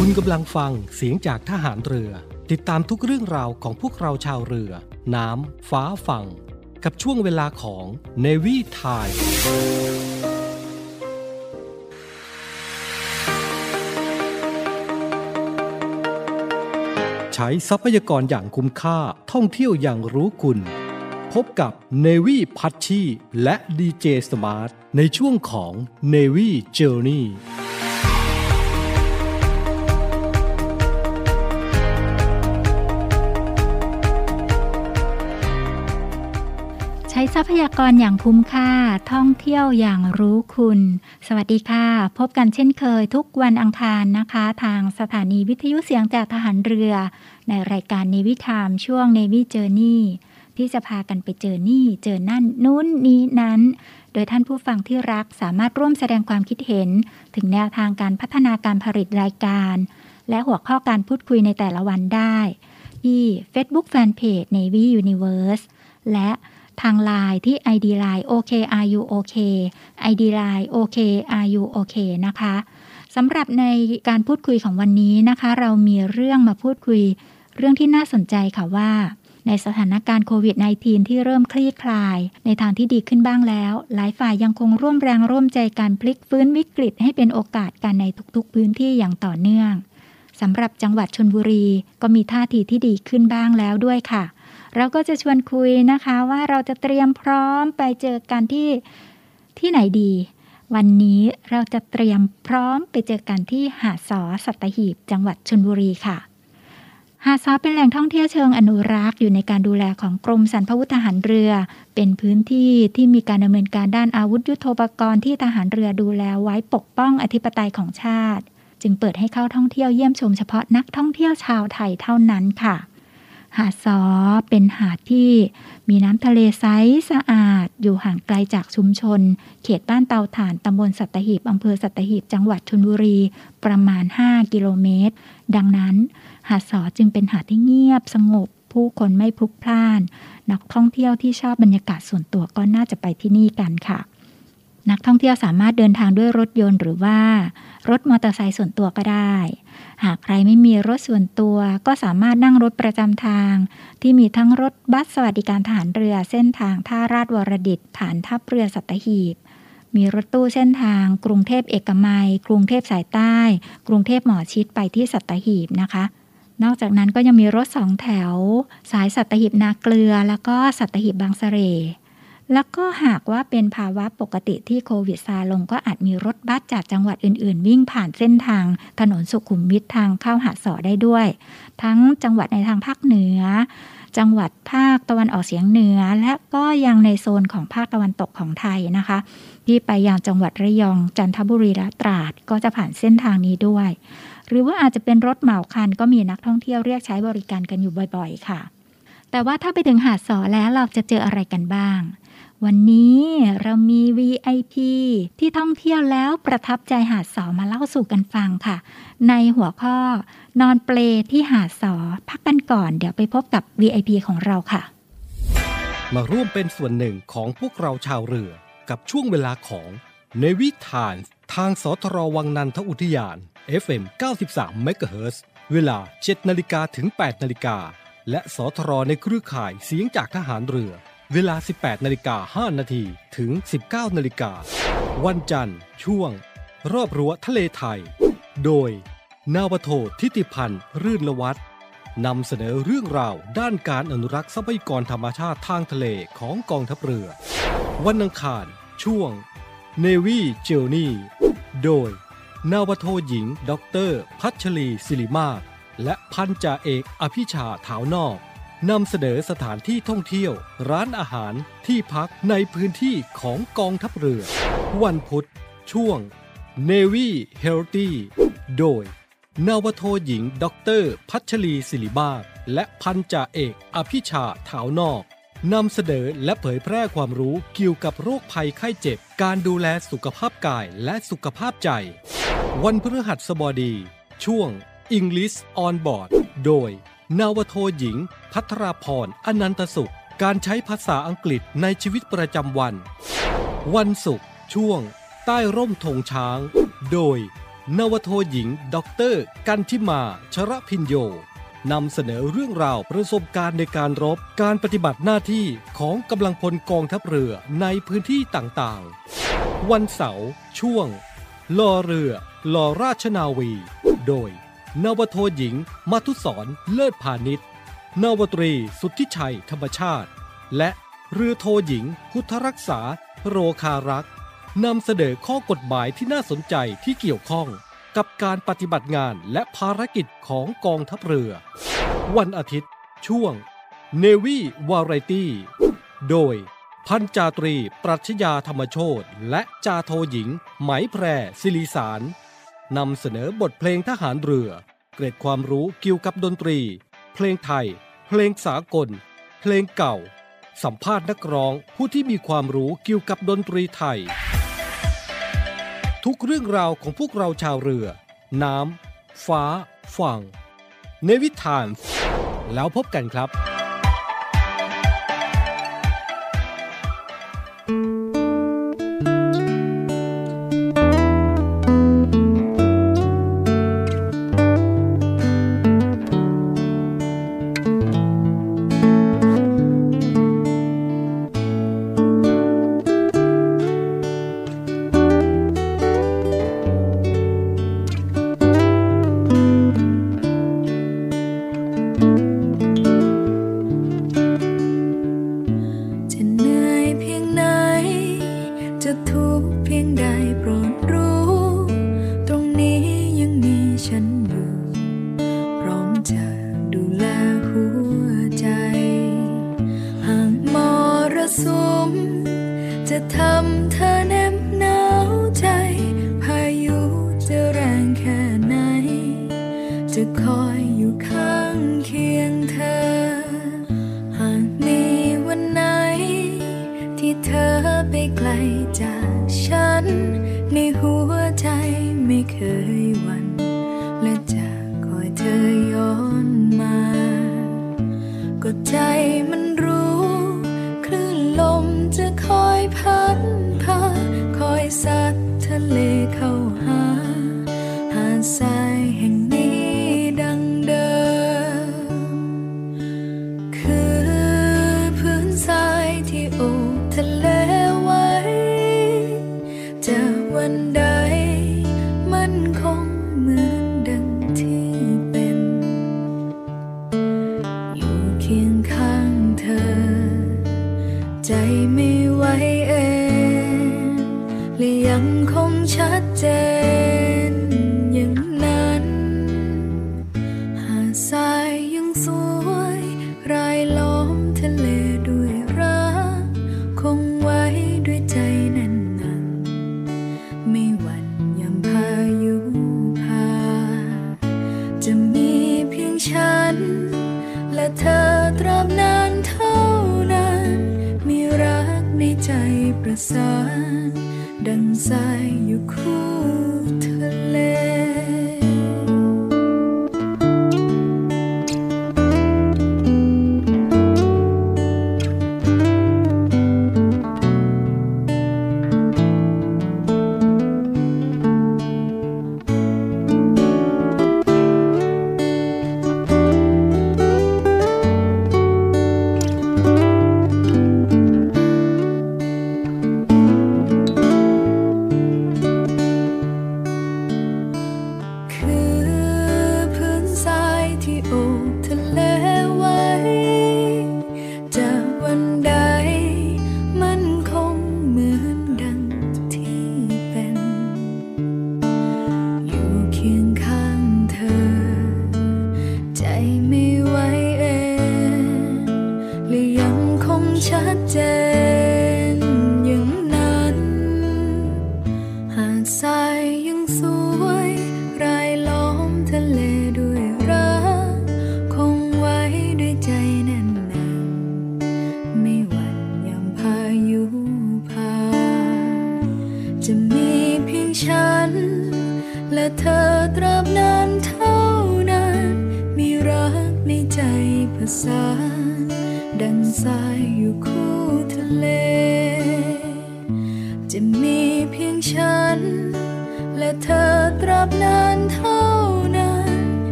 คุณกำลังฟังเสียงจากทหารเรือ ติดตามทุกเรื่องราวของพวกเราชาวเรือ น้ำ ฟ้าฝั่ง กับช่วงเวลาของ Navy Time ใช้ทรัพยากรอย่างคุ้มค่าท่องเที่ยวอย่างรู้คุณ พบกับ Navy พัชชีและ DJ Smart ในช่วงของ Navy Journey ช้ทรัพยากรอย่างคุ้มค่า ท่องเที่ยวอย่างรู้คุณ สวัสดีค่ะ พบกันเช่นเคยทุกวันอังคารนะคะ ทางสถานีวิทยุเสียงจากทหารเรือ ในรายการ Navy Time ช่วง Navy Journey ที่จะพากันไปเจอนี่ เจอนั่น นู้นนี้นั้น โดยท่านผู้ฟังที่รักสามารถร่วมแสดงความคิดเห็น ถึงแนวทางการพัฒนาการผลิตรายการ และหัวข้อการพูดคุยในแต่ละวันได้ ที่ Facebook Fanpage Navy Universe และ ทางไลน์ที่ ID Line OKRU OK ID Line OKRU OK นะคะสำหรับในการพูดคุยของวันนี้นะคะ เรามีเรื่องมาพูดคุยเรื่องที่น่าสนใจค่ะว่าในสถานการณ์โควิด -19 ที่เริ่มคลี่คลาย ในทางที่ดีขึ้นบ้างแล้ว หลายฝ่ายยังคงร่วมแรงร่วมใจการพลิกฟื้นวิกฤตให้เป็นโอกาสกันในทุกๆพื้นที่อย่างต่อเนื่องสำหรับจังหวัดชนบุรีก็มีท่าทีที่ดีขึ้นบ้างแล้วด้วยค่ะ เราก็จะชวนคุยนะคะว่าเราจะเตรียมพร้อมไปเจอกันที่ที่ไหนดี วันนี้เราจะเตรียมพร้อมไปเจอกันที่หาดสอสัตหีบ จังหวัดชนบุรีค่ะหาดซอเป็นแหล่งท่องเที่ยวเชิงอนุรักษ์อยู่ในการดูแลของกรมสรรพวุธทหารเรือ เป็นพื้นที่ที่มีการดำเนินการด้านอาวุธยุโทโธปกรณ์ที่ทหารเรือดูแลไว้ปกป้องอธิปไตยของชาติ จึงเปิดให้เข้าท่องเที่ยวเยี่ยมชมเฉพาะนักท่องเที่ยวชาวไทยเท่านั้นค่ะ หาดซอเป็นหาดที่มีน้ำทะเลใสสะอาด อยู่ห่างไกลจากชุมชน เขตบ้านเตาถ่านตำบลสัตหีบอำเภอสัตหีบจังหวัดชนบุรี ประมาณ 5 กิโลเมตร ดังนั้น หาดซอจึงเป็นหาดที่เงียบสงบ ผู้คนไม่พลุกพล่าน นักท่องเที่ยวที่ชอบบรรยากาศส่วนตัวก็น่าจะไปที่นี่กันค่ะนักท่องเที่ยวสามารถเดินทางด้วยรถยนต์หรือว่า รถมอเตอร์ไซค์ส่วนตัวก็ได้ หากใครไม่มีรถส่วนตัว ก็สามารถนั่งรถประจำทาง ที่มีทั้งรถบัสสวัสดิการทหารเรือเส้นทางท่าราชวรดิตฐานทัพเรือสัตหีบ มีรถตู้เส้นทาง กรุงเทพเอกมัย กรุงเทพสายใต้ กรุงเทพหมอชิดไปที่สัตหีบนะคะ นอกจากนั้นก็ยังมีรถสองแถว สายสัตหีบนาเกลือ แล้วก็สัตหีบบางสะเร แล้วก็หากว่าเป็นภาวะปกติที่โควิดซาลงก็อาจมีรถบัสจากจังหวัดอื่น ๆ วิ่งผ่านเส้นทางถนนสุขุมวิททางเข้าหาดสอได้ด้วย ทั้งจังหวัดในทางภาคเหนือ จังหวัดภาคตะวันออกเฉียงเหนือ และก็ยังในโซนของภาคตะวันตกของไทยนะคะ ที่ไปยังจังหวัดระยองจันทบุรีและตราดก็จะผ่านเส้นทางนี้ด้วย หรือว่าอาจจะเป็นรถเหมาคันก็มีนักท่องเที่ยวเรียกใช้บริการกันอยู่บ่อย ๆ ค่ะ แต่ว่าถ้าไปถึงหาดสอแล้วเราจะเจออะไรกันบ้าง วันนี้เรามี VIP ที่ท่องเที่ยวแล้วประทับใจหาดสอมาเล่าสู่กันฟังค่ะ ในหัวข้อนอนเปลที่หาดสอพักกันก่อน เดี๋ยวไปพบกับ VIP ของเราค่ะ มาร่วมเป็นส่วนหนึ่งของพวกเราชาวเรือกับช่วงเวลาของ Navy Time ทางสทรวังนันทอุทยาน FM 93 MHz เวลา 7 นาฬิกาถึง 8 นาฬิกาและสทรในเครือข่ายเสียงจากทหารเรือ เวลา 18นาฬิกา5นาทีถึง 19นาฬิกาวันจันทร์ ช่วง รอบรั้วทะเลไทย โดย นาวโททิติพันธ์รื่นละวัฒนำเสนอเรื่องราวด้านการอนุรักษ์ทรัพยากรธรรมชาติทางทะเลของกองทัพเรือ วันอังคาร ช่วง Navy Journey โดย นาวโทหญิงด็อกเตอร์พัชรีศิริมาศและพันจ่าเอกอภิชาถาวนอก นำเสนอสถานที่ท่องเที่ยว ร้านอาหารที่พักในพื้นที่ของกองทัพเรือ วันพุธ ช่วง Navy Healthy โดย นาวโทหญิงด็อกเตอร์พัชรีศิริมาศและพันจ่าเอกอภิชาถาวนอกนำเสนอและเผยแพร่ความรู้เกี่ยวกับโรคภัยไข้เจ็บ การดูแลสุขภาพกายและสุขภาพใจ วันพฤหัสบดี ช่วง English on Board โดย นาวโทหญิง พัทราพรอนันตสุข การใช้ภาษาอังกฤษในชีวิตประจำวัน วันศุกร์ช่วง ใต้ร่มธงช้าง โดย นาวาโทหญิงด็อกเตอร์กันทิมา ชระพินโยนำเสนอเรื่องราวประสบการณ์ในการรบการปฏิบัติหน้าที่ของกำลังพลกองทัพเรือในพื้นที่ต่างๆ วันเสาร์ช่วงรอเรือรอราชนาวี โดย นาวาโทหญิงมัทุศรเลิศพาณิชย์นวตรี สุทธิชัย ธรรมชาติ และเรือโทหญิง พุทธรักษา โรคารักษ์นำเสนอข้อกฎหมายที่น่าสนใจที่เกี่ยวข้อง กับการปฏิบัติงานและภารกิจของกองทัพเรือ วันอาทิตย์ ช่วง Navy Variety โดย พันจาตรี ปรัชญาธรรมโชตและจาโทหญิง ไหมแพรศิริสารนำเสนอบทเพลงทหารเรือ เกร็ดความรู้เกี่ยวกับดนตรี เพลงไทย เพลงสากล เพลงเก่า สัมภาษณ์นักร้องผู้ที่มีความรู้เกี่ยวกับดนตรีไทย ทุกเรื่องราวของพวกเราชาวเรือ น้ำฟ้า ฝั่งในวิถาน แล้วพบกันครับ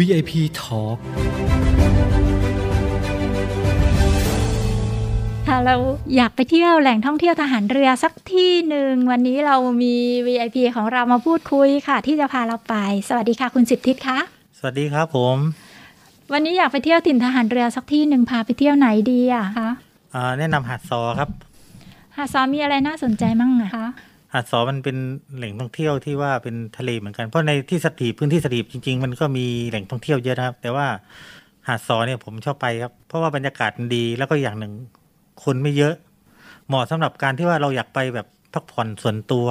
VIP Talk ค่ะเราอยากไปเที่ยวแหล่งท่องเที่ยวทหารเรือสักที่หนึ่ง วันนี้เรามี VIP ของเรามาพูดคุยค่ะ ที่จะพาเราไป สวัสดีค่ะคุณสิทธิตคะสวัสดีครับผม วันนี้อยากไปเที่ยวถิ่นทหารเรือสักที่หนึ่งพาไปเที่ยวไหนดีอะคะอ่าแนะนำหาดซอครับ หาดซอมีอะไรน่าสนใจมั่งอะคะ หาดซอมันเป็นแหล่งท่องเที่ยวที่ว่าเป็นทะเลเหมือนกัน เพราะในที่สถีพื้นที่สถีจริง ๆ มันก็มีแหล่งท่องเที่ยวเยอะนะครับ แต่ว่าหาดซอเนี่ยผมชอบไปครับ เพราะว่าบรรยากาศมันดีแล้วก็อย่างหนึ่งคนไม่เยอะ เหมาะสำหรับการที่ว่าเราอยากไปแบบพักผ่อนส่วนตัว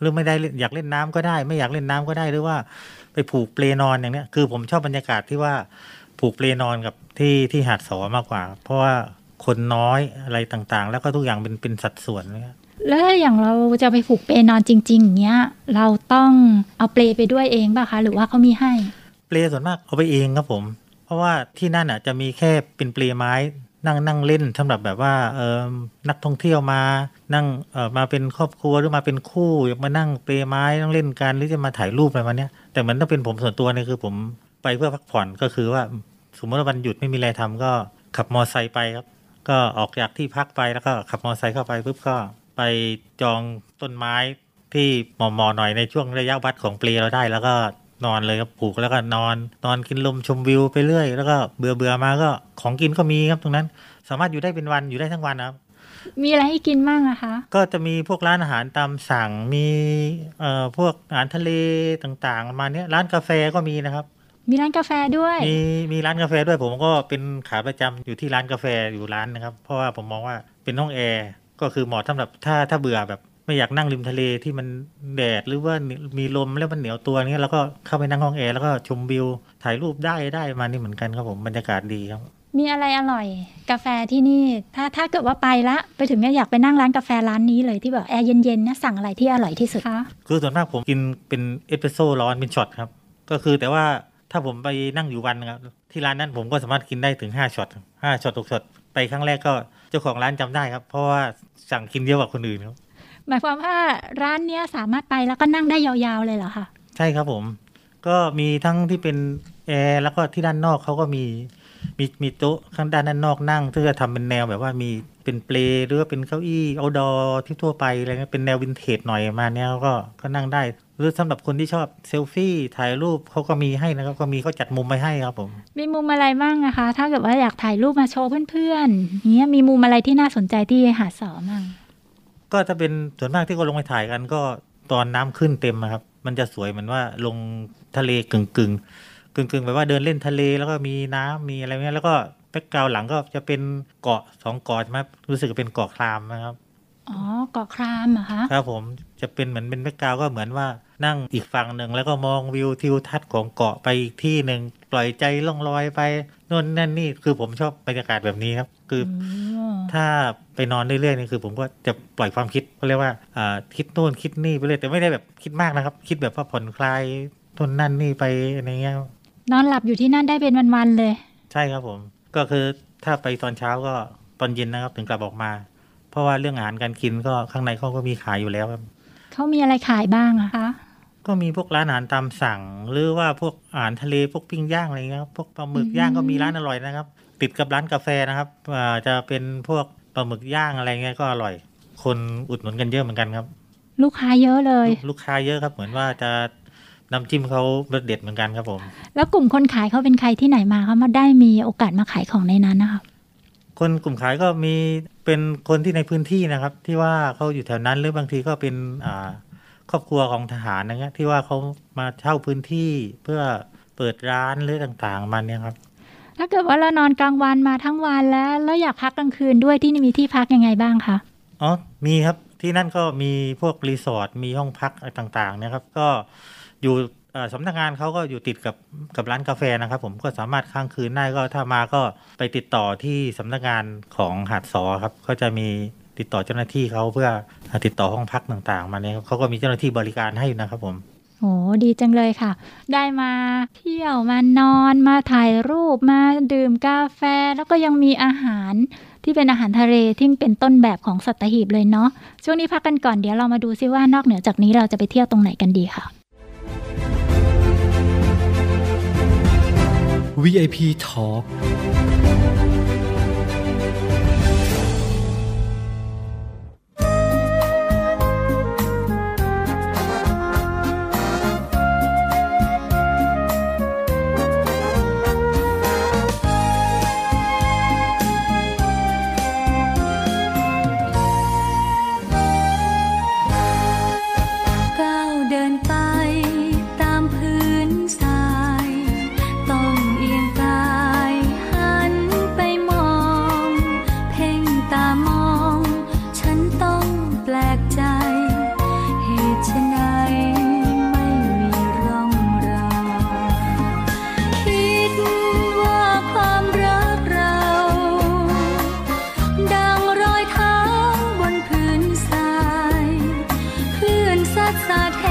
หรือไม่ได้อยากเล่นน้ำก็ได้ ไม่อยากเล่นน้ำก็ได้หรือว่าไปผูกเปลนอนอย่างเนี้ยคือผมชอบบรรยากาศที่ว่าผูกเปลนอนกับที่ที่หาดซอมากกว่า เพราะว่าคนน้อยอะไรต่างๆ แล้วก็ทุกอย่างเป็นเป็นสัดส่วนนะครับ แล้วอย่างเราจะไปผูกเปนอนจริง ๆ อย่างเงี้ย เราต้องเอาเปลไปด้วยเองป่ะคะ หรือว่าเขามีให้ เปลส่วนมากเอาไปเองครับผม เพราะว่าที่นั่นอะจะมีแค่เป็นเปลไม้นั่งนั่งเล่นสำหรับแบบว่าเออนักท่องเที่ยวมานั่งเออมาเป็นครอบครัวหรือมาเป็นคู่อยากมานั่งเปลไม้นั่งเล่นกันหรือจะมาถ่ายรูปอะไรมาเนี้ยแต่เหมือนถ้าเป็นผมส่วนตัวเนี่ยคือผมไปเพื่อพักผ่อนก็คือว่าสมมติว่าวันหยุดไม่มีอะไรทำก็ขับมอไซค์ไปครับ ก็ออกจากที่พักไปแล้วก็ขับมอไซค์เข้าไปปุ๊บก็ ไปจองต้นไม้ที่เหมอๆหน่อยในช่วงระยะวัดของเปลเราได้ แล้วก็นอนเลยครับผูกแล้วก็นอน นอนกินลมชมวิวไปเรื่อย แล้วก็เบื่อเบื่อๆมาก็ของกินก็มีครับตรงนั้น สามารถอยู่ได้เป็นวันอยู่ได้ทั้งวันนะครับมีอะไรให้กินมั่งอะคะ ก็จะมีพวกร้านอาหารตามสั่งมีเอ่อพวกอาหารทะเลต่างๆประมาณเนี้ยร้านกาแฟก็มีนะครับ มีร้านกาแฟด้วย มีมีร้านกาแฟด้วยผมก็เป็นขาประจำอยู่ที่ร้านกาแฟอยู่ร้านนะครับ เพราะว่าผมมองว่าเป็นห้องแอร์ ก็คือเหมาะสำหรับถ้าถ้าเบื่อแบบไม่อยากนั่งริมทะเลที่มันแดดหรือว่ามีลมแล้วมันเหนียวตัวเนี้ยแล้วก็เข้าไปนั่งห้องแอร์แล้วก็ชมวิวถ่ายรูปได้ได้มานี่เหมือนกันครับผมบรรยากาศดีครับ มีอะไรอร่อย กาแฟที่นี่ ถ้าถ้าเกิดว่าไปละไปถึงเนี่ยอยากไปนั่งร้านกาแฟร้านนี้เลยที่แบบแอร์เย็นๆนะสั่งอะไรที่อร่อยที่สุดคะคือส่วนมากผมกินเป็นเอสเปรสโซ่ร้อนเป็นช็อตครับ ก็คือแต่ว่าถ้าผมไปนั่งอยู่วันนะครับที่ร้านนั้นผมก็สามารถกินได้ถึงห้าช็อตห้าช็อตหกช็อตไปครั้งแรกก็ เจ้าของร้านจำได้ครับ เพราะว่าสั่งกินเยอะกว่าคนอื่นครับหมายความว่าร้านเนี้ยสามารถไปแล้วก็นั่งได้ยาวๆเลยเหรอคะใช่ครับผม ก็มีทั้งที่เป็นแอร์แล้วก็ที่ด้านนอกเขาก็มีมีมีโต๊ะข้างด้านด้านนอกนั่งซึ่งจะทำเป็นแนวแบบว่ามีเป็นเปลหรือว่าเป็นเก้าอี้เอาดอที่ทั่วไปอะไรเงี้ยเป็นแนววินเทจหน่อยมาเนี้ยก็ก็นั่งได้ หรือสำหรับคนที่ชอบเซลฟี่ถ่ายรูปเขาก็มีให้นะครับ ก็มีเขาจัดมุมไว้ให้ครับผม มีมุมอะไรบ้างนะคะ ถ้าเกิดว่าอยากถ่ายรูปมาโชว์เพื่อนๆอย่างเงี้ยมีมุมอะไรที่น่าสนใจที่หาดสอมั่งก็จะเป็นส่วนมากที่เขาลงไปถ่ายกันก็ตอนน้ำขึ้นเต็มอะครับ มันจะสวยเหมือนว่าลงทะเลกึ่งกึ่งกึ่งกึ่งๆแบบว่าเดินเล่นทะเลแล้วก็มีน้ำมีอะไรเงี้ยแล้วก็background หลังก็จะเป็นเกาะสองเกาะใช่ไหมรู้สึกจะเป็นเกาะครามนะครับอ๋อเกาะครามเหรอคะครับผมจะเป็นเหมือนเป็น background ก็เหมือนว่า นั่งอีกฝั่งหนึ่ง แล้วก็มองวิวทิวทัศน์ของเกาะไปอีกที่หนึ่งปล่อยใจล่องลอยไปโน่นนั่นนี่คือผมชอบบรรยากาศแบบนี้ครับ คือถ้าไปนอนเรื่อยๆนี่คือผมก็จะปล่อยความคิดเขาเรียกว่าอ่าคิดโน่นคิดนี่ไปเลยแต่ไม่ได้แบบคิดมากนะครับ คิดแบบว่าผ่อนคลายต้นนั่นนี่ไปอะไรเงี้ยนอนหลับอยู่ที่นั่นได้เป็นวันๆเลย ใช่ครับผม ก็คือถ้าไปตอนเช้าก็ตอนเย็นนะครับถึงกลับออกมา เพราะว่าเรื่องอาหารการกินก็ข้างในเขาก็มีขายอยู่แล้วครับเขามีอะไรขายบ้างอะคะ ก็มีพวกร้านอาหารตามสั่ง หรือว่าพวกอาหารทะเลพวกปิ้งย่างอะไรเงี้ยครับพวกปลาหมึกย่างก็มีร้านอร่อยนะครับ ติดกับร้านกาแฟนะครับอ่าจะเป็นพวกปลาหมึกย่างอะไรเงี้ยก็อร่อย คนอุดหนุนกันเยอะเหมือนกันครับ ลูกค้าเยอะเลย ลูกลูกค้าเยอะครับ เหมือนว่าจะน้ำจิ้มเขารสเด็ดเหมือนกันครับผม แล้วกลุ่มคนขายเขาเป็นใครที่ไหนมาเขามาได้มีโอกาสมาขายของในนั้นนะคะคนกลุ่มขายก็มีเป็นคนที่ในพื้นที่นะครับ ที่ว่าเขาอยู่แถวนั้นหรือบางทีก็เป็นอ่า ครอบครัวของทหารนะเงี้ยที่ว่าเขามาเช่าพื้นที่เพื่อเปิดร้านหรือต่างๆมันเนี่ยครับ ถ้าเกิดว่าเรานอนกลางวันมาทั้งวันแล้วแล้วอยากพักกลางคืนด้วยที่นี่มีที่พักยังไงบ้างคะอ๋อมีครับที่นั่นก็มีพวกรีสอร์ทมีห้องพักอะไรต่างๆนะครับ ก็อยู่เอ่อสำนักงานเขาก็อยู่ติดกับกับร้านกาแฟนะครับผมก็สามารถค้างคืนได้ก็ถ้ามาก็ไปติดต่อที่สำนักงานของหาดสอครับก็จะมี ติดต่อเจ้าหน้าที่เขาเพื่อติดต่อห้องพักต่างๆ มาเนี่ยครับเขาก็มีเจ้าหน้าที่บริการให้อยู่นะครับผมโอ้ดีจังเลยค่ะ ได้มาเที่ยวมานอนมาถ่ายรูปมาดื่มกาแฟ แล้วก็ยังมีอาหารที่เป็นอาหารทะเลที่เป็นต้นแบบของสัตหีบเลยเนาะช่วงนี้พักกันก่อนเดี๋ยวเรามาดูซิว่านอกเหนือจากนี้เราจะไปเที่ยวตรงไหนกันดีค่ะ VIP Talk ลื่น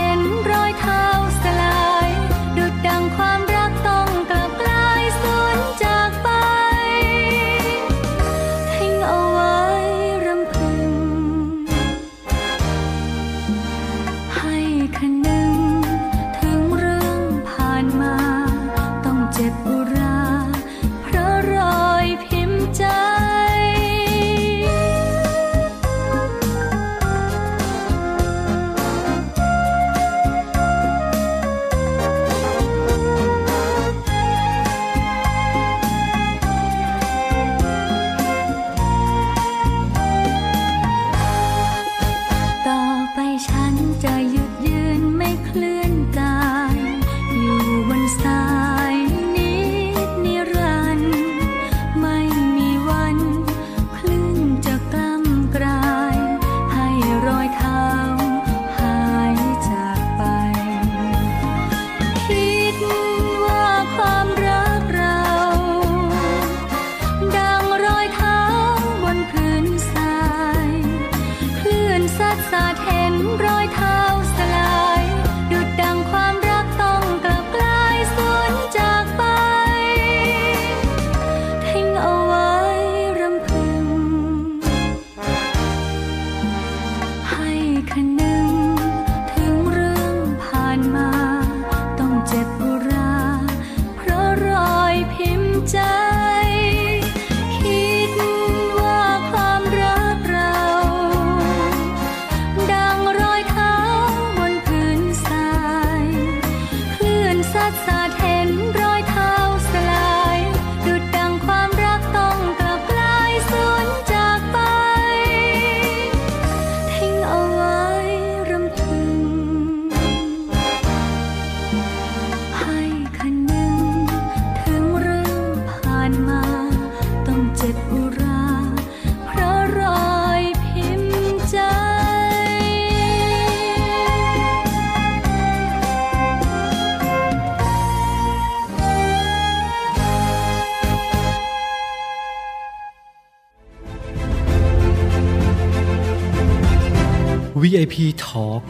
VIP Talk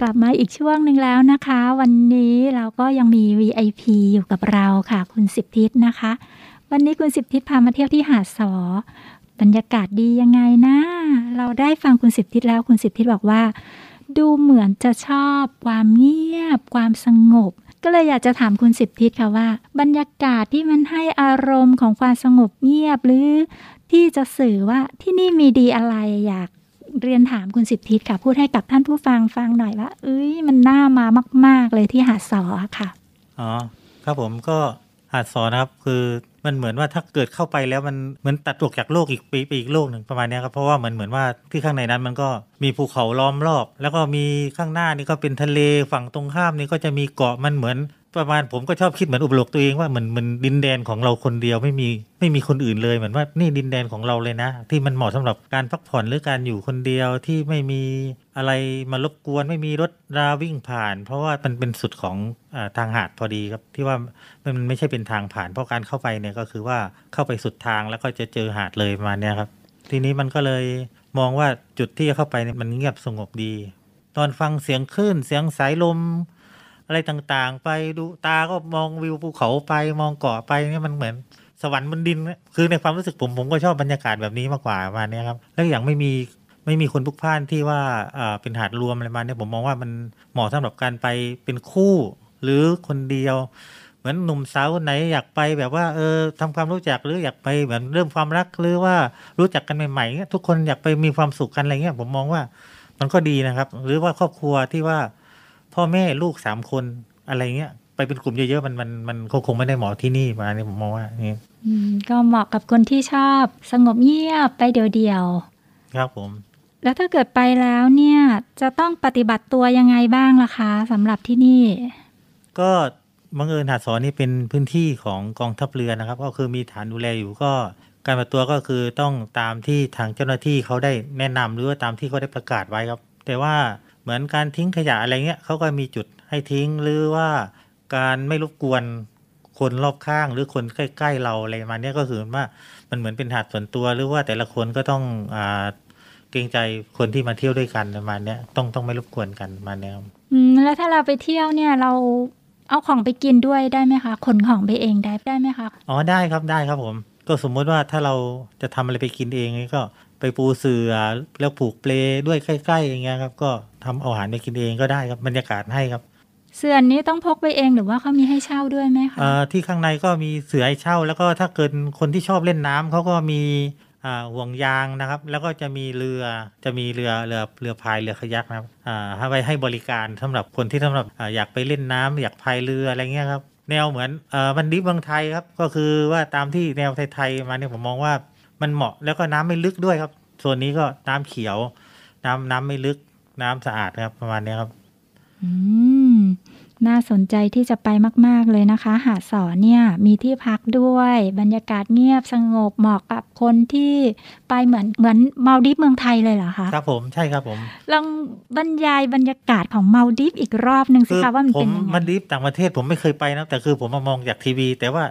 กลับมาอีกช่วงหนึ่งแล้วนะคะ วันนี้เราก็ยังมี VIP อยู่กับเราค่ะ คุณสิบทิศนะคะ วันนี้คุณสิบทิศพามาเที่ยวที่หาดสอบรรยากาศดียังไงนะ เราได้ฟังคุณสิบทิศแล้วคุณสิบทิศบอกว่า ดูเหมือนจะชอบความเงียบ ความสงบก็เลยอยากจะถามคุณสิบทิศค่ะว่า บรรยากาศที่มันให้อารมณ์ของความสงบเงียบหรือ ที่จะสื่อว่าที่นี่มีดีอะไรอยากเรียนถามคุณสิบทิศค่ะ พูดให้กับท่านผู้ฟังฟังหน่อยว่า เอ้ยมันน่ามามาก ๆ เลยที่หาดสอค่ะอ๋อครับผมก็หาดสอนะครับ คือมันเหมือนว่าถ้าเกิดเข้าไปแล้วมันเหมือนตัดตกจากโลกอีกไปไปอีกโลกหนึ่งประมาณนี้ครับเพราะว่าเหมันเหมือนว่าที่ข้างในนั้นมันก็มีภูเขาล้อมรอบ แล้วก็มีข้างหน้านี่ก็เป็นทะเลฝั่งตรงข้ามนี่ก็จะมีเกาะมันเหมือน ประมาณผมก็ชอบคิดเหมือนอุปโลกตัวเองว่าเหมือนมันดินแดนของเราคนเดียวไม่มีไม่มีคนอื่นเลยเหมือนว่านี่ดินแดนของเราเลยนะ ที่มันเหมาะสำหรับการพักผ่อนหรือการอยู่คนเดียวที่ไม่มีอะไรมารบกวนไม่มีรถราวิ่งผ่าน เพราะว่ามันเป็นสุดของอทางหาดพอดีครับ ที่ว่ามันไม่ใช่เป็นทางผ่าน เพราะการเข้าไปเนี่ยก็คือว่าเข้าไปสุดทางแล้วก็จะเจอหาดเลยประมาณเนี้ยครับทีนี้มันก็เลยมองว่าจุดที่เข้าไปเนี่ยมันเงียบสงบดี ตอนฟังเสียงคลื่นเสียงสายลม อะไรต่างๆ ไปดูตาก็มองวิวภูเขาไปมองเกาะไปเนี่ยมันเหมือนสวรรค์บนดินนะคือในความรู้สึกผมผมก็ชอบบรรยากาศแบบนี้มากกว่าประมาณเนี้ยครับแล้วอย่างไม่มีไม่มีคนพลุกพล่านที่ว่าเป็นหาดรวมอะไรมาเนี่ยผมมองว่ามันเหมาะสำหรับการไปเป็นคู่ หรือคนเดียว เหมือนหนุ่มสาวคนไหนอยากไปแบบว่าเออทำความรู้จักหรืออยากไปเหมือนเริ่มความรักหรือว่ารู้จักกันใหม่ๆทุกคนอยากไปมีความสุขกันอะไรเงี้ยผมมองว่ามันก็ดีนะครับ หรือว่าครอบครัวที่ว่า พ่อแม่ลูกสามคนอะไรเงี้ยไปเป็นกลุ่มเยอะๆมันมันมันคงคงไม่ได้เหมาะที่นี่มาเนี่ยผมมองว่านี่อืมก็เหมาะกับคนที่ชอบ สงบเงียบไปเดียวครับผมๆแล้วถ้าเกิดไปแล้วเนี่ยจะต้องปฏิบัติตัวยังไงบ้างล่ะคะสำหรับที่นี่ ก็บังเอิญหาดสอนนี่เป็นพื้นที่ของกองทัพเรือนะครับ ก็คือมีฐานดูแลอยู่ก็การปฏิบัติตัวก็คือต้องตามที่ทางเจ้าหน้าที่เขาได้แนะนำหรือว่าตามที่เขาได้ประกาศไว้ครับ แต่ว่า เหมือนการทิ้งขยะอะไรเงี้ยเขาก็มีจุดให้ทิ้งหรือว่าการไม่รบกวนคนรอบข้างหรือคนใกล้ ๆ เราอะไรประมาณเนี้ยก็คือว่ามันเหมือนเป็นหาดส่วนตัวหรือว่าแต่ละคนก็ต้องอ่าเกรงใจคนที่มาเที่ยวด้วยกันประมาณเนี้ยต้องต้องไม่รบกวนกันประมาณเนี้ยครับอืมแล้วถ้าเราไปเที่ยวเนี่ยเราเอาของไปกินด้วยได้ไหมคะขนของไปเองได้ได้ไหมคะอ๋อได้ครับได้ครับผม ก็สมมติว่าถ้าเราจะทำอะไรไปกินเองนี่ก็ ไปปูเสือแล้วผูกเปลด้วยใกล้ๆอย่างเงี้ยครับ ก็ทำเอาอาหารไปกินเองก็ได้ครับบรรยากาศให้ครับ เสื่อนนี้ต้องพกไปเองหรือว่าเขามีให้เช่าด้วยไหมคะเอ่อที่ข้างในก็มีเสือให้เช่า แล้วก็ถ้าเกิดคนที่ชอบเล่นน้ำเขาก็มีอ่าห่วงยางนะครับ แล้วก็จะมีเรือจะมีเรือเรือเรือพายเรือคายักนะครับอ่าให้ไว้ให้บริการสำหรับคนที่สำหรับอ่าอยากไปเล่นน้ำอยากพายเรืออะไรเงี้ยครับแนวเหมือนเอ่อมันดิฟเมืองไทยครับก็คือว่าตามที่แนวไทยๆมาเนี่ยผมมองว่า มันเหมาะแล้วก็น้ำไม่ลึกด้วยครับส่วนนี้ก็น้ำเขียว น้ำน้ำไม่ลึกน้ำสะอาดครับประมาณนี้ครับ อืม น่าสนใจที่จะไปมาก ๆ เลยนะคะ หาดสอนเนี่ยมีที่พักด้วย บรรยากาศเงียบสงบเหมาะกับคนที่ไปเหมือนเหมือนมาลดิฟเมืองไทยเลยเหรอคะครับผมใช่ครับผมลองบรรยายบรรยากาศของมาลดิฟอีกรอบหนึ่งสิคะว่ามันผเป็มนยังไงมันดิฟต่างประเทศผมไม่เคยไปนะแต่คือผมมามองจากทีวี แต่ว่า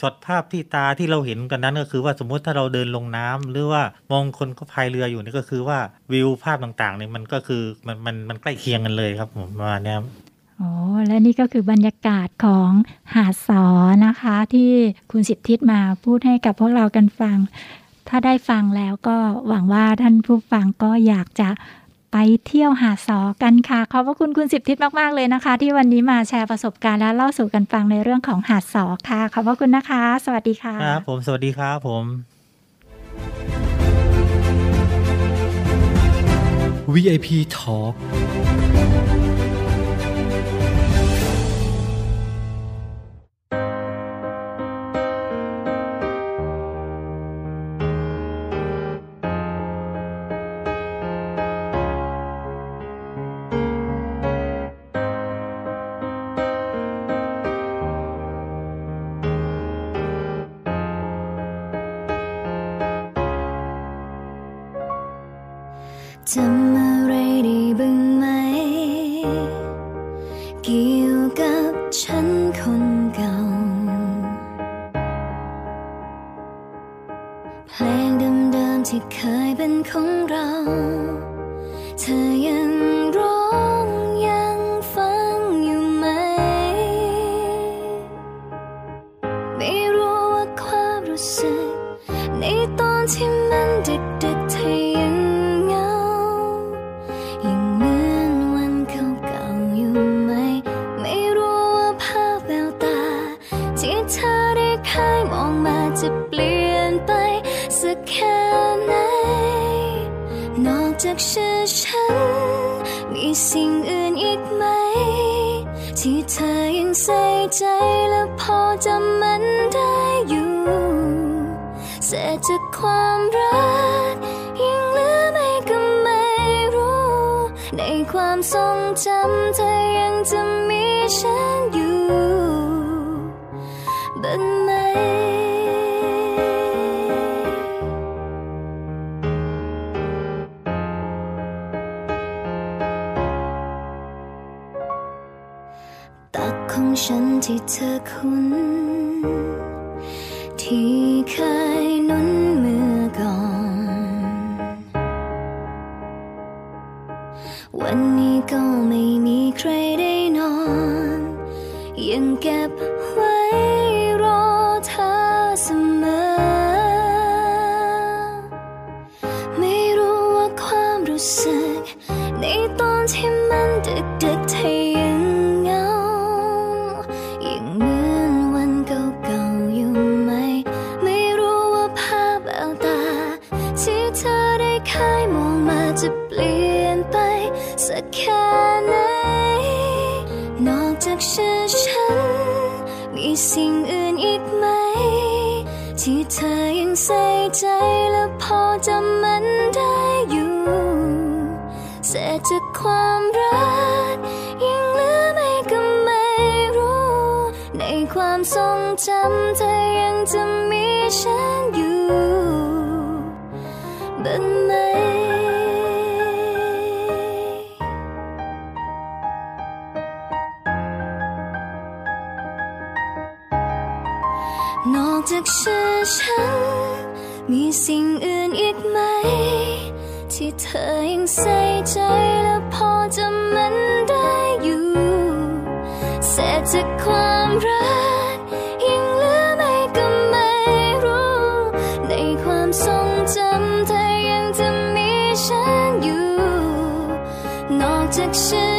ช็อตภาพที่ตาที่เราเห็นกันนั้นก็คือว่าสมมุติถ้าเราเดินลงน้ำหรือว่ามองคนก็พายเรืออยู่นี่ก็คือว่าวิวภาพต่างๆเนี่ยมันก็คือมันมันมันใกล้เคียงกันเลยครับผมประมาณเนี้ ยครับอ๋อและนี่ก็คือบรรยากาศของหาดสอนะคะ ที่คุณสิทธิตมาพูดให้กับพวกเรากันฟัง ถ้าได้ฟังแล้วก็หวังว่าท่านผู้ฟังก็อยากจะไปเที่ยวหาดสอกันค่ะ ขอบพระคุณคุณสิทธิตมาก ๆ เลยนะคะ ที่วันนี้มาแชร์ประสบการณ์และเล่าสู่กันฟังในเรื่องของหาดสอค่ะ ขอบพระคุณนะคะ สวัสดีค่ะครับผมสวัสดีครับผม VIP Talk ใจแล้วพอจำมันได้อยู่เศษจากความรักยังเหลือไม่ก็ไม่รู้ ในความทรงจำเธอยังจะมีฉันอยู่บ้างไหม ที่เธอคุ้น ที่เคยนุ่นเมื่อก่อน วันนี้ก็ไม่มีใคร ใจและพอจำมันได้อยู่เศษจากความรักยังเหลือไม่ก็ไม่รู้ ในความทรงจำเธอยังจะมีฉันอยู่บ้างไหมนอกจากชื่อฉัน สิ่งอื่นอีกไหม ที่เธอยังใส่ใจและพอจำมันได้อยู่เศษจากความรักยังเหลือไม่ก็ไม่รู้ ในความทรงจำเธอยังจะมีฉันอยู่ นอกจากชื่อ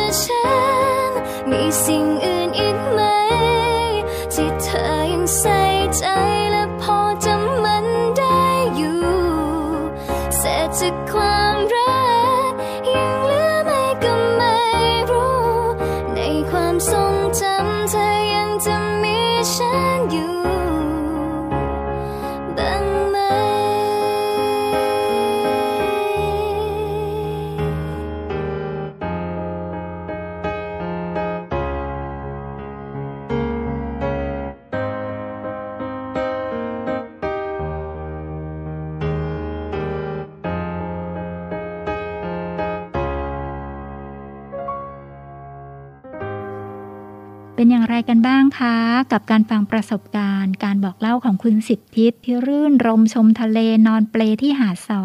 ประสบการณ์ การบอกเล่าของคุณสิทธิศที่รื่นรมชมทะเลนอนเปลที่หาดสอ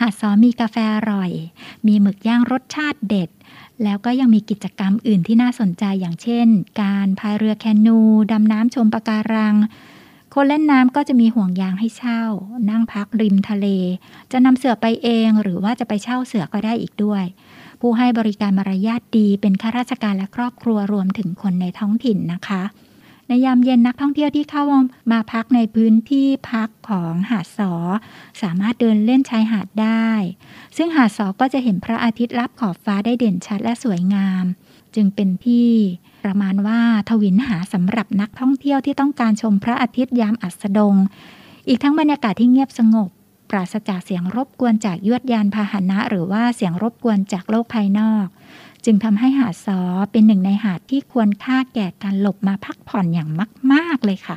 หาดสอมีกาแฟอร่อย มีหมึกย่างรสชาติเด็ด แล้วก็ยังมีกิจกรรมอื่นที่น่าสนใจอย่างเช่น การพายเรือแคนูดำน้ำชมปะการัง คนเล่นน้ำก็จะมีห่วงยางให้เช่า นั่งพักริมทะเล จะนำเสือไปเองหรือว่าจะไปเช่าเสือก็ได้อีกด้วยผู้ให้บริการมารยาทดีเป็นข้าราชการและครอบครัวรวมถึงคนในท้องถิ่นนะคะ ในยามเย็นนักท่องเที่ยวที่เข้ามาพักในพื้นที่พักของหาดสอ สามารถเดินเล่นชายหาดได้ ซึ่งหาดสอก็จะเห็นพระอาทิตย์รับขอบฟ้าได้เด่นชัดและสวยงาม จึงเป็นที่ประมาณว่าทวินหาสำหรับนักท่องเที่ยวที่ต้องการชมพระอาทิตย์ยามอัสดง อีกทั้งบรรยากาศที่เงียบสงบ ปราศจากเสียงรบกวนจากยวดยานพาหนะ หรือว่าเสียงรบกวนจากโลกภายนอก จึงทำให้หาดซอเป็นหนึ่งในหาดที่ควรค่าแก่การหลบมาพักผ่อนอย่างมาก ๆ เลยค่ะ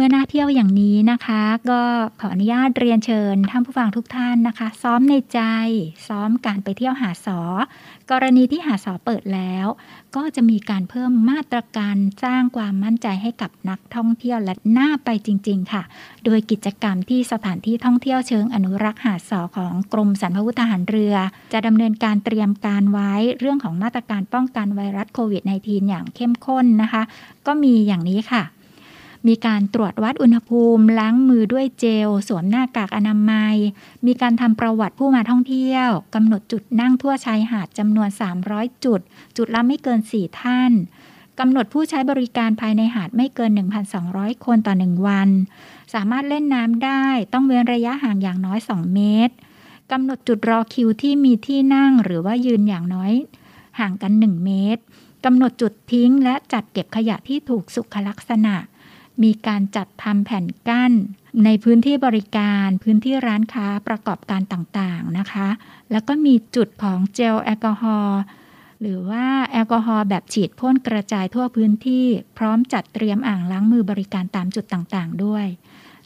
มื่อน่าเที่ยวอย่างนี้นะคะ ก็ขออนุญาตเรียนเชิญท่านผู้ฟังทุกท่านนะคะ ซ้อมในใจ ซ้อมการไปเที่ยวหาสอ กรณีที่หาสอเปิดแล้ว ก็จะมีการเพิ่มมาตรการสร้างความมั่นใจให้กับนักท่องเที่ยวและน่าไปจริง ๆ ค่ะ โดยกิจกรรมที่สถานที่ท่องเที่ยวเชิงอนุรักษ์หาสอของกรมสรรพวุธทหารเรือ จะดำเนินการเตรียมการไว้เรื่องของมาตรการป้องกันไวรัสโควิด -19 อย่างเข้มข้นนะคะ ก็มีอย่างนี้ค่ะ มีการตรวจวัดอุณหภูมิ ล้างมือด้วยเจล สวมหน้ากากอนามัย มีการทำประวัติผู้มาท่องเที่ยวกำหนดจุดนั่งทั่วชายหาดจำนวน 300 จุด จุดละไม่เกิน 4 ท่านกำหนดผู้ใช้บริการภายในหาดไม่เกิน 1,200 คนต่อ 1 วัน สามารถเล่นน้ำได้ต้องเว้นระยะห่างอย่างน้อย 2 เมตรกำหนดจุดรอคิวที่มีที่นั่งหรือว่ายืนอย่างน้อย ห่างกัน 1 เมตรกำหนดจุดทิ้งและจัดเก็บขยะที่ถูกสุขลักษณะ มีการจัดทำแผ่นกั้น ในพื้นที่บริการพื้นที่ร้านค้าประกอบการต่างๆนะคะ แล้วก็มีจุดของเจลแอลกอฮอล์หรือว่าแอลกอฮอล์แบบฉีดพ่นกระจายทั่วพื้นที่ พร้อมจัดเตรียมอ่างล้างมือบริการตามจุดต่างๆ ด้วย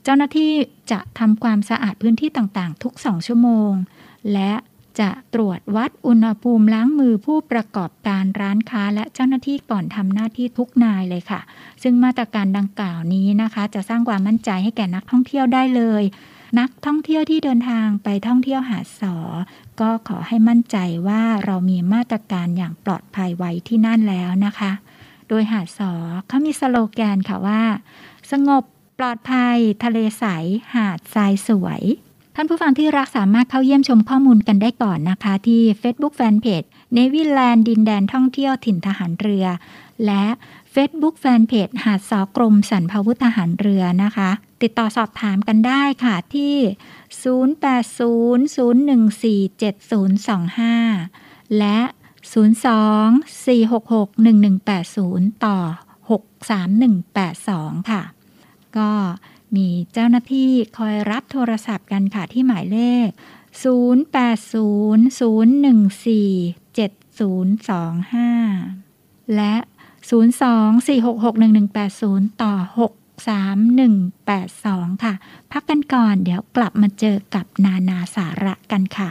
เจ้าหน้าที่จะทำความสะอาดพื้นที่ต่างๆ ทุก2ชั่วโมง และ จะตรวจวัดอุณหภูมิล้างมือผู้ประกอบการร้านค้าและเจ้าหน้าที่ก่อนทำหน้าที่ทุกนายเลยค่ะ ซึ่งมาตรการดังกล่าวนี้นะคะ จะสร้างความมั่นใจให้แก่นักท่องเที่ยวได้เลย นักท่องเที่ยวที่เดินทางไปท่องเที่ยวหาดสอ ก็ขอให้มั่นใจว่าเรามีมาตรการอย่างปลอดภัยไว้ที่นั่นแล้วนะคะ โดยหาดสอเขามีสโลแกนค่ะว่า สงบปลอดภัย ทะเลใสหาดทรายสวย ท่านผู้ฟังที่รักสามารถเข้าเยี่ยมชมข้อมูลกันได้ก่อนนะคะ ที่ Facebook Fanpage เนวิแลนด์ดินแดนท่องเที่ยวถิ่นทหารเรือ และ Facebook Fanpage หาดสอกรมสรรพาวุธทหารเรือนะคะ ติดต่อสอบถามกันได้ค่ะที่ 0800147025 และ 02-466-1180 ต่อ 63182 ค่ะ ก็ มีเจ้าหน้าที่คอยรับโทรศัพท์กันค่ะที่หมายเลข 0800147025 และ 024661180 ต่อ 63182 ค่ะ พักกันก่อนเดี๋ยวกลับมาเจอกับนานาสาระกันค่ะ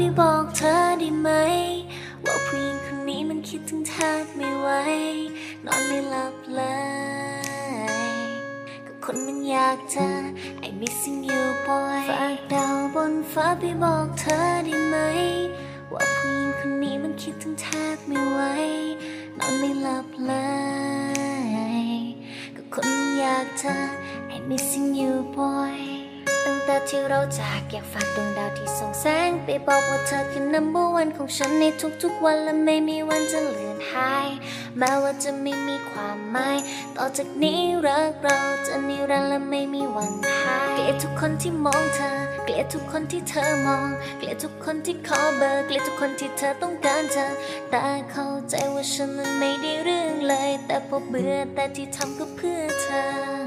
ไปบอกเธอได้ไหมว่าผู้หญิงคนนี้มันคิดถึงเธอไม่ไหวนอนไม่หลับเลยก็คนมันอยากเจอ I missing you boy ฝากดาวบนฟ้าไปบอกเธอได้ไหมว่าผู้หญิงคนนี้มันคิดถึงเธอไม่ไหวนอนไม่หลับเลยก็คนมันอยากเจอ I missing you boy ตั้งแต่ที่เราจากอยากฝากดวงดาวที่ส่องแสง ไปบอกว่าเธอคือ number one ของฉันในทุกๆวันและไม่มีวันจะเลือนหาย แม้ว่าจะไม่มีความหมาย ต่อจากนี้รักเราจะนิรันดร์และไม่มีวันหายเกลียดทุกคนที่มองเธอ เกลียดทุกคนที่เธอมอง เกลียดทุกคนที่ขอเบอร์ เกลียดทุกคนที่เธอต้องการเจอแต่เข้าใจว่าฉันนั้นไม่ได้เรื่องเลย แต่พอเบื่อแต่ที่ทำก็เพื่อเธอ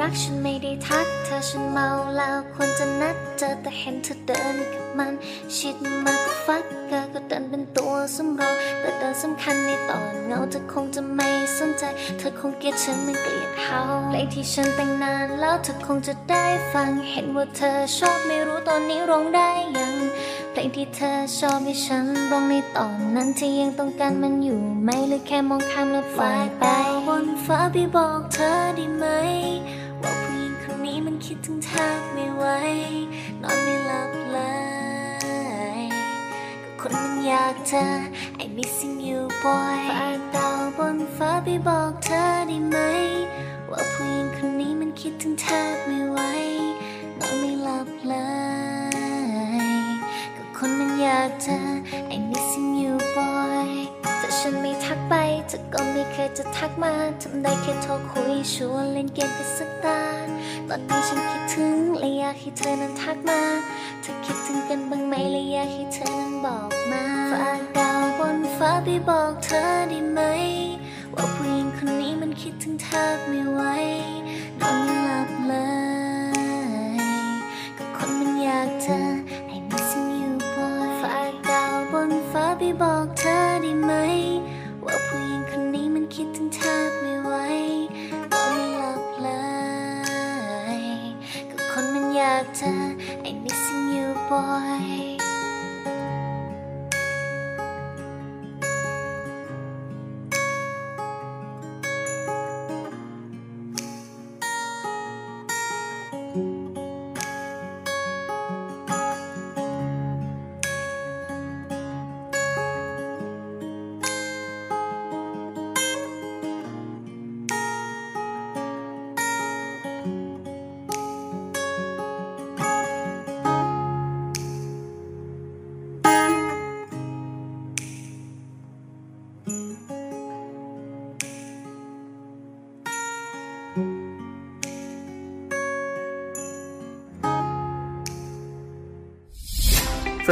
รักฉันไม่ได้ทักเธอฉันเมาแล้วควรจะนัดเจอแต่เห็นเธอเดินกับมัน ชิดมากก็ฟักเกอก็เดินเป็นตัวสำรองแต่เดินสำคัญในตอนเหงาเธอคงจะไม่สนใจ เธอคงเกลียดฉันเหมันเกลียดเขาเพลงที่ฉันแต่งนานแล้วเธอคงจะได้ฟัง เห็นว่าเธอชอบไม่รู้ตอนนี้ร้องได้ยังเพลงที่เธอชอบให้ฉันร้องในตอนนั้นที่ยังต้องการมันอยู่ไหมหรือแค่มองข้ามแล้วปล่อยไปบนฟ้าไปบอกเธอได้ไหม ดถึงเธอไม่ไหวนอนไม่หลับเลยก็คนมันอยากเธอ I missing you boy ฝากดาวบนฟ้าไปบอกเธอได้ไหม ว่าผู้หญิงคนนี้มันคิดถึงเธอไม่ไหวนอนไม่หลับเลยก็คนมันอยากเธอ I missing you boy ฉันไม่ทักไปเธอก็ไม่เคยจะทักมาทำได้แค่โทรคุยชวนเล่นเกมกันสักตาตอนนี้ฉันคิดถึงและอยากให้เธอนั้นทักมาเธอคิดถึงกันบ้างไหมและอยากให้เธอนั้นบอกมาฝากดาวบนฟ้าไปบอกเธอได้ไหม ว่าผู้หญิงคนนี้มันคิดถึงเธอไม่ไหวนอนไม่หลับเลยก็คนมันอยากเธอ I Miss you boy ฝากดาวบนฟ้าไปบอกเธอได้ไหม บ่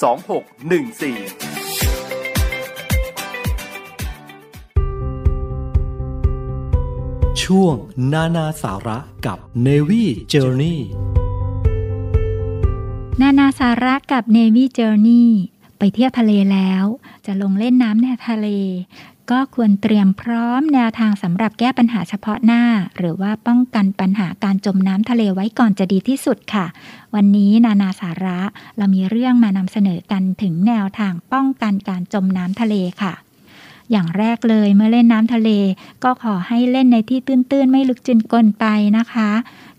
2614ช่วงนานาสาระกับ Navy Journey นานาสาระกับ Navy Journey ไปเที่ยวทะเลแล้ว จะลงเล่นน้ำในทะเล ก็ควรเตรียมพร้อมแนวทางสำหรับแก้ปัญหาเฉพาะหน้า หรือว่าป้องกันปัญหาการจมน้ำทะเลไว้ก่อนจะดีที่สุดค่ะ วันนี้นานาสาระเรามีเรื่องมานำเสนอกันถึงแนวทางป้องกันการจมน้ำทะเลค่ะอย่างแรกเลยเมื่อเล่นน้ำทะเล ก็ขอให้เล่นในที่ตื้น ๆ ไม่ลึกจนเกินไปนะคะ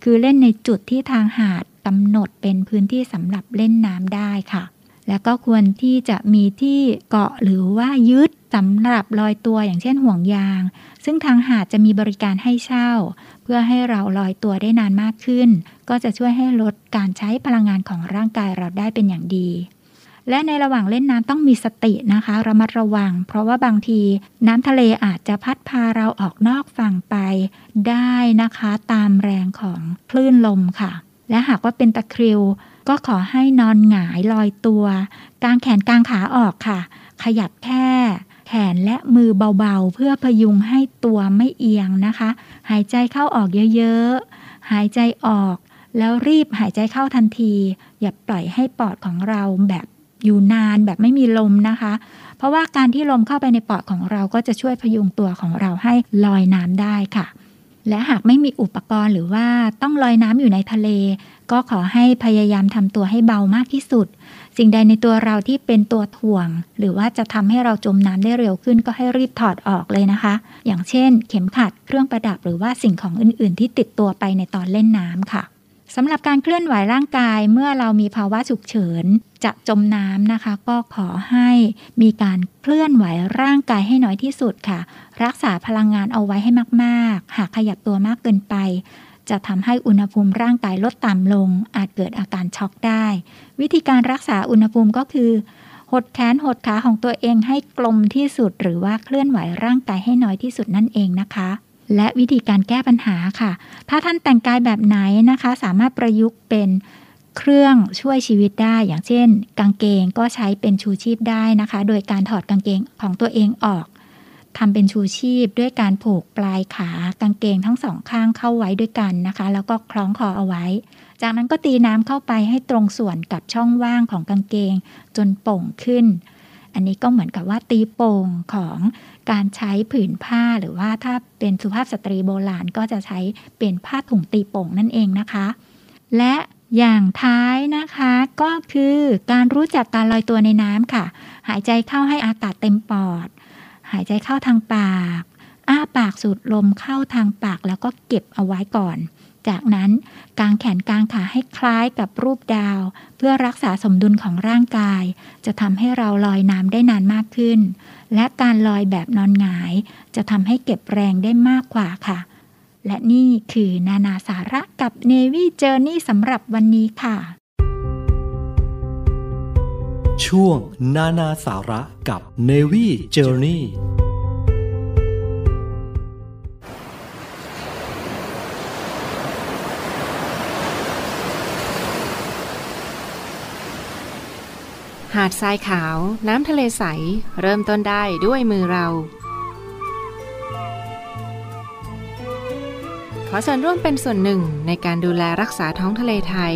คือเล่นในจุดที่ทางหาดกำหนดเป็นพื้นที่สำหรับเล่นน้ำได้ค่ะ แล้วก็ควรที่จะมีที่เกาะหรือว่ายึดสำหรับลอยตัวอย่างเช่นห่วงยาง ซึ่งทางหาดจะมีบริการให้เช่า เพื่อให้เราลอยตัวได้นานมากขึ้น ก็จะช่วยให้ลดการใช้พลังงานของร่างกายเราได้เป็นอย่างดี และในระหว่างเล่นน้ำต้องมีสตินะคะระมัดระวัง เพราะว่าบางทีน้ำทะเลอาจจะพัดพาเราออกนอกฝั่งไป ได้นะคะตามแรงของคลื่นลมค่ะ และหากว่าเป็นตะคริว ก็ขอให้นอนหงายลอยตัวกางแขนกางขาออกค่ะ ขยับแค่แขนและมือเบาๆ เพื่อพยุงให้ตัวไม่เอียงนะคะ หายใจเข้าออกเยอะๆ หายใจออก แล้วรีบหายใจเข้าทันที อย่าปล่อยให้ปอดของเราแบบอยู่นานแบบไม่มีลมนะคะ เพราะว่าการที่ลมเข้าไปในปอดของเราก็จะช่วยพยุงตัวของเราให้ลอยน้ำได้ค่ะ และหากไม่มีอุปกรณ์หรือว่าต้องลอยน้ำอยู่ในทะเล ก็ขอให้พยายามทำตัวให้เบามากที่สุด สิ่งใดในตัวเราที่เป็นตัวถ่วง หรือว่าจะทำให้เราจมน้ำได้เร็วขึ้นก็ให้รีบถอดออกเลยนะคะ อย่างเช่น เข็มขัดเครื่องประดับหรือว่าสิ่งของอื่น ๆ ที่ติดตัวไปในตอนเล่นน้ำค่ะสำหรับการเคลื่อนไหวร่างกายเมื่อเรามีภาวะฉุกเฉิน จะจมน้ำนะคะ ก็ขอให้มีการเคลื่อนไหวร่างกายให้น้อยที่สุดค่ะ รักษาพลังงานเอาไว้ให้มาก ๆ หากขยับตัวมากเกินไป จะทำให้อุณหภูมิร่างกายลดต่ำลง อาจเกิดอาการช็อกได้ วิธีการรักษาอุณหภูมิก็คือ หดแขนหดขาของตัวเองให้กลมที่สุด หรือว่าเคลื่อนไหวร่างกายให้น้อยที่สุดนั่นเองนะคะและวิธีการแก้ปัญหาค่ะ ถ้าท่านแต่งกายแบบไหนนะคะ สามารถประยุกต์เป็นเครื่องช่วยชีวิตได้ อย่างเช่น กางเกงก็ใช้เป็นชูชีพได้นะคะ โดยการถอดกางเกงของตัวเองออก ทำเป็นชูชีพด้วยการผูกปลายขากางเกงทั้งสองข้างเข้าไว้ด้วยกันนะคะ แล้วก็คล้องคอเอาไว้ จากนั้นก็ตีน้ำเข้าไปให้ตรงส่วนกับช่องว่างของกางเกงจนโป่งขึ้น อันนี้ก็เหมือนกับว่าตีโป่งของการใช้ผืนผ้าหรือว่าถ้าเป็นสุภาพสตรีโบราณก็จะใช้เป็นผ้าถุงตีโป่งนั่นเองนะคะ และอย่างท้ายนะคะก็คือการรู้จักการลอยตัวในน้ำค่ะ หายใจเข้าให้อากาศเต็มปอด หายใจเข้าทางปาก อ้าปากสูดลมเข้าทางปากแล้วก็เก็บเอาไว้ก่อน จากนั้นกางแขนกางขาให้คล้ายกับรูปดาว เพื่อรักษาสมดุลของร่างกาย จะทำให้เราลอยน้ำได้นานมากขึ้น และการลอยแบบนอนหงาย จะทำให้เก็บแรงได้มากกว่าค่ะ และนี่คือนานาสาระกับ Navy Journey สำหรับวันนี้ค่ะ ช่วงนานาสาระกับ Navy Journey หาดทรายขาว น้ำทะเลใส เริ่มต้นได้ด้วยมือเรา ขอส่วนร่วมเป็นส่วนหนึ่งในการดูแลรักษาท้องทะเลไทย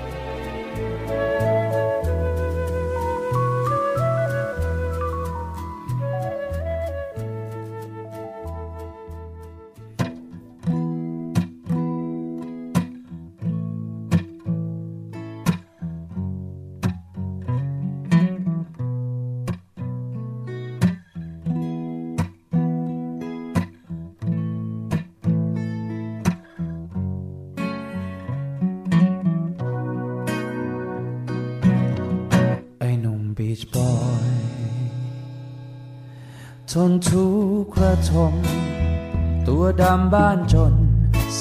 ทนทุกข์ระทม ตัวดำบ้านจน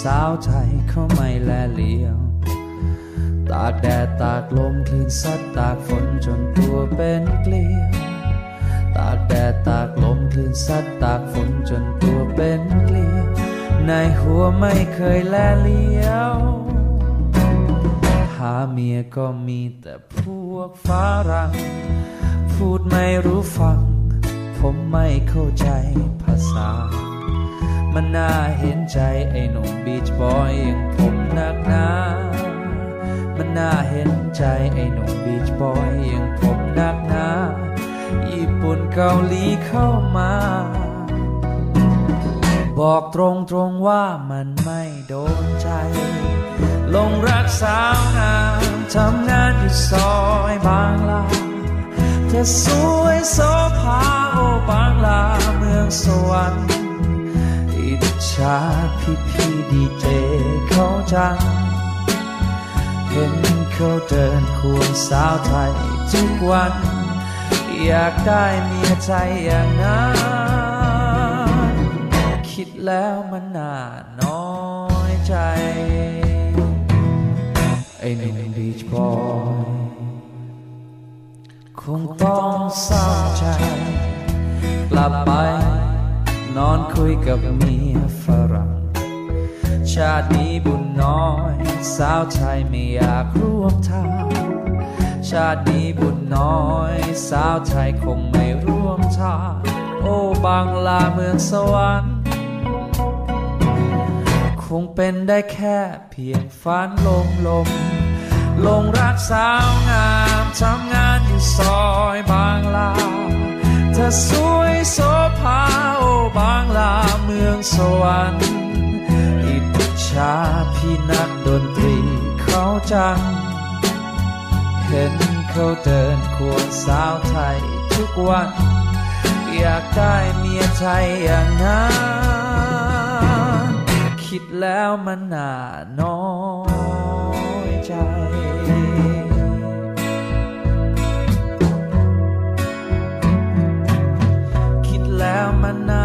สาวไทยเขาไม่แลเหลียว ตากแดดตากลมคลื่นซัดตากฝนจนตัวเป็นเกลียว ตากแดดตากลมคลื่นซัดตากฝนจนตัวเป็นเกลียว ในหัวไม่เคยแลเหลียว หาเมียก็มีแต่พวกฝรั่งพูดไม่รู้ฟัง ผมไม่เข้าใจภาษา มันน่าเห็นใจไอ้หนุ่มบีชบอยอย่างผมนักหนา มันน่าเห็นใจไอ้หนุ่มบีชบอยอย่างผมนักหนาญี่ปุ่นเกาหลีเข้ามา บอกตรงตรงๆว่ามันไม่โดนใจ ลงรักสาวงามทำงานอยู่ซอยบางลา เธอสวยโสภาโอบางลาเมืองสวรรค์อิจฉาพี่พี่ดีเจเขาจัง เห็นเขาเดินควงสาวไทยทุกวัน อยากได้เมียใจอย่างนั้นคิดแล้วมันน่าน้อยใจ ไอ้หนุ่มบีชบอย งต้องเศร้าใจ กลับไป นอนคุยกับเมียฝรั่ง ชาตินี้บุญน้อย สาวไทยไม่อยากร่วมทางชาตินี้บุญน้อย สาวไทยคงไม่ร่วมทางโอ้บางลาเมืองสวรรค์คงเป็นได้แค่เพียงฝันลมลม ลงรักสาวงามทำงานอยู่ซอยบางลา เธอสวยโสภาโอบางลาเมืองสวรรค์อิจฉาพี่นักดนตรีเขาจัง เห็นเขาเดินควงสาวไทยทุกวัน อยากได้เมียไทยอย่างนั้นคิดแล้วมันน่าน้อย ใจคิดแล้วมันน่า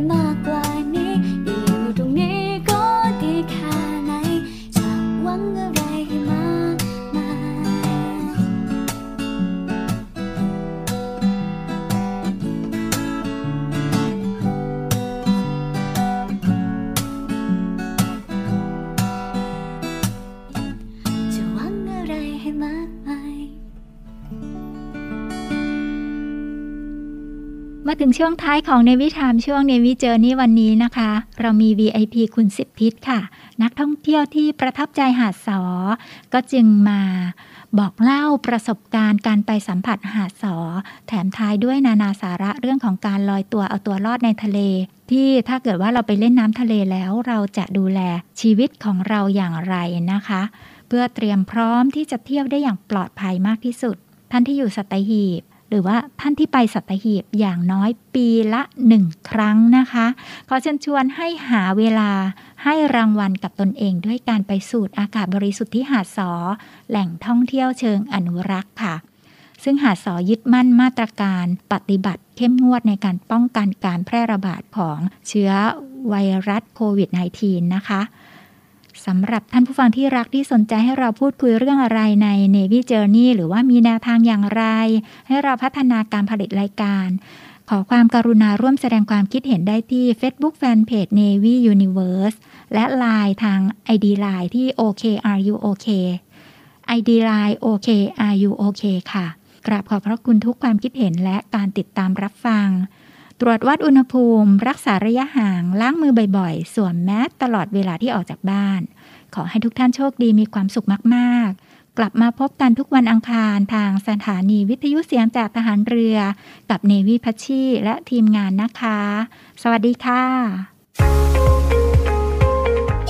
My Bye. ถึงช่วงท้ายของในวิถามช่วงในวิเจอร์นี่วันนี้นะคะ เรามี VIP คุณสิบทิศค่ะ นักท่องเที่ยวที่ประทับใจหาดสอ ก็จึงมาบอกเล่าประสบการณ์การไปสัมผัสหาดสอ แถมท้ายด้วยนานาสาระเรื่องของการลอยตัวเอาตัวรอดในทะเล ที่ถ้าเกิดว่าเราไปเล่นน้ำทะเลแล้วเราจะดูแลชีวิตของเราอย่างไรนะคะ เพื่อเตรียมพร้อมที่จะเที่ยวได้อย่างปลอดภัยมากที่สุด ท่านที่อยู่สัตหีบ หรือว่าท่านที่ไปสัตหีบอย่างน้อยปีละหนึ่งครั้งนะคะขอเชิญชวนให้หาเวลาให้รางวัลกับตนเองด้วยการไปสูดอากาศบริสุทธิ์ที่หาดสอ แหล่งท่องเที่ยวเชิงอนุรักษ์ค่ะ ซึ่งหาดสอยึดมั่นมาตรการปฏิบัติเข้มงวดในการป้องกันการแพร่ระบาดของเชื้อไวรัสโควิด -19 นะคะ สำหรับท่านผู้ฟังที่รักที่สนใจให้เราพูดคุยเรื่องอะไรใน Navy Journey หรือว่ามีแนวทางอย่างไร ให้เราพัฒนาการผลิตรายการ ขอความการุณาร่วมแสดงความคิดเห็นได้ที่ Facebook Fanpage Navy Universe และ Line ทาง ID Line ที่ OKRUOK ID Line OKRUOK ค่ะ กราบขอบพระคุณทุกความคิดเห็นและการติดตามรับฟัง ตรวจวัดอุณหภูมิ รักษาระยะห่าง ล้างมือบ่อยๆ สวมแมสตลอดเวลาที่ออกจากบ้าน ขอให้ทุกท่านโชคดีมีความสุขมากๆ กลับมาพบกันทุกวันอังคารทางสถานีวิทยุเสียงจากทหารเรือ กับเนวิพัชชีและทีมงานนะคะ สวัสดีค่ะ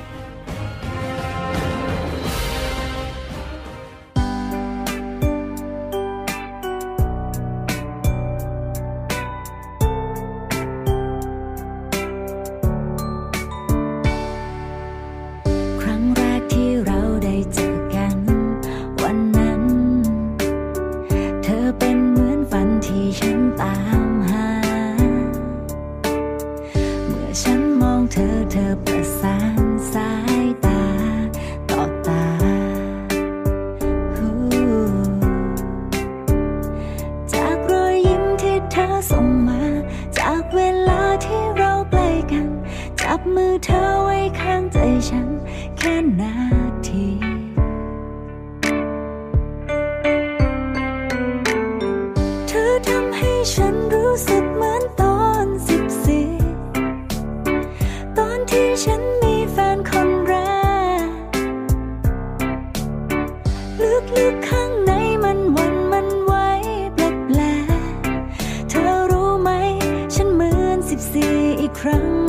crown.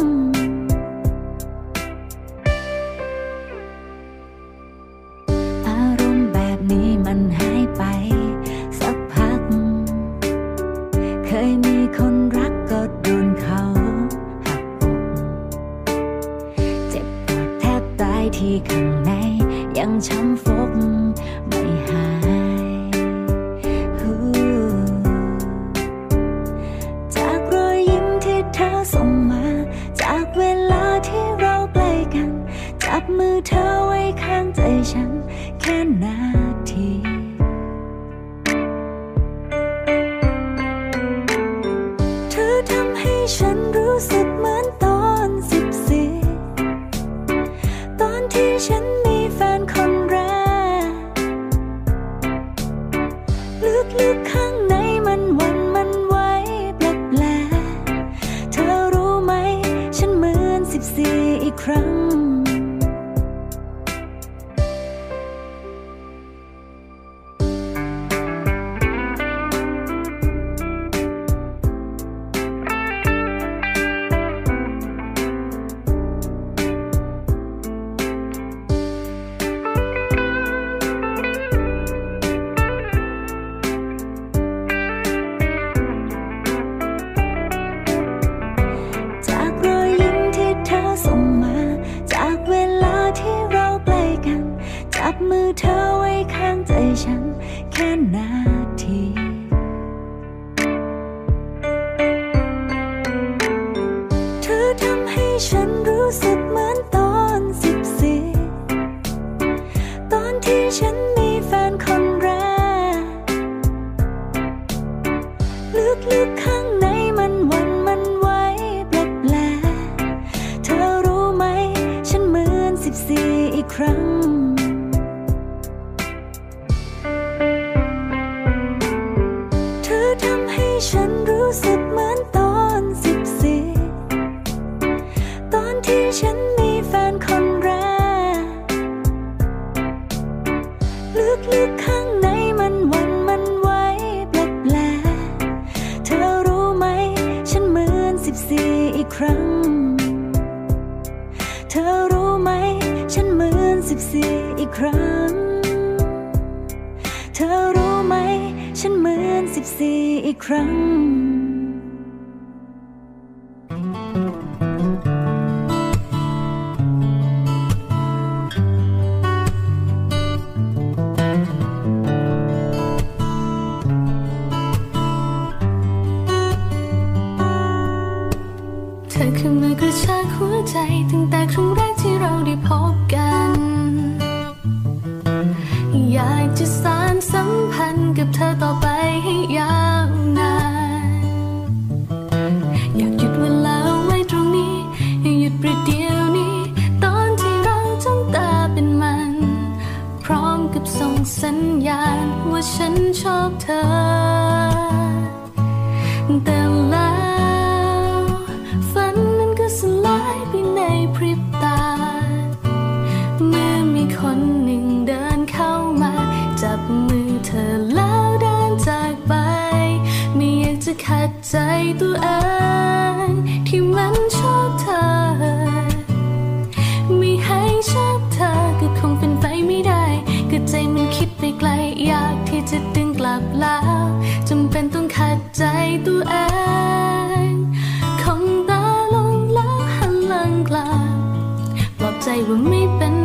ว่าไม่เป็น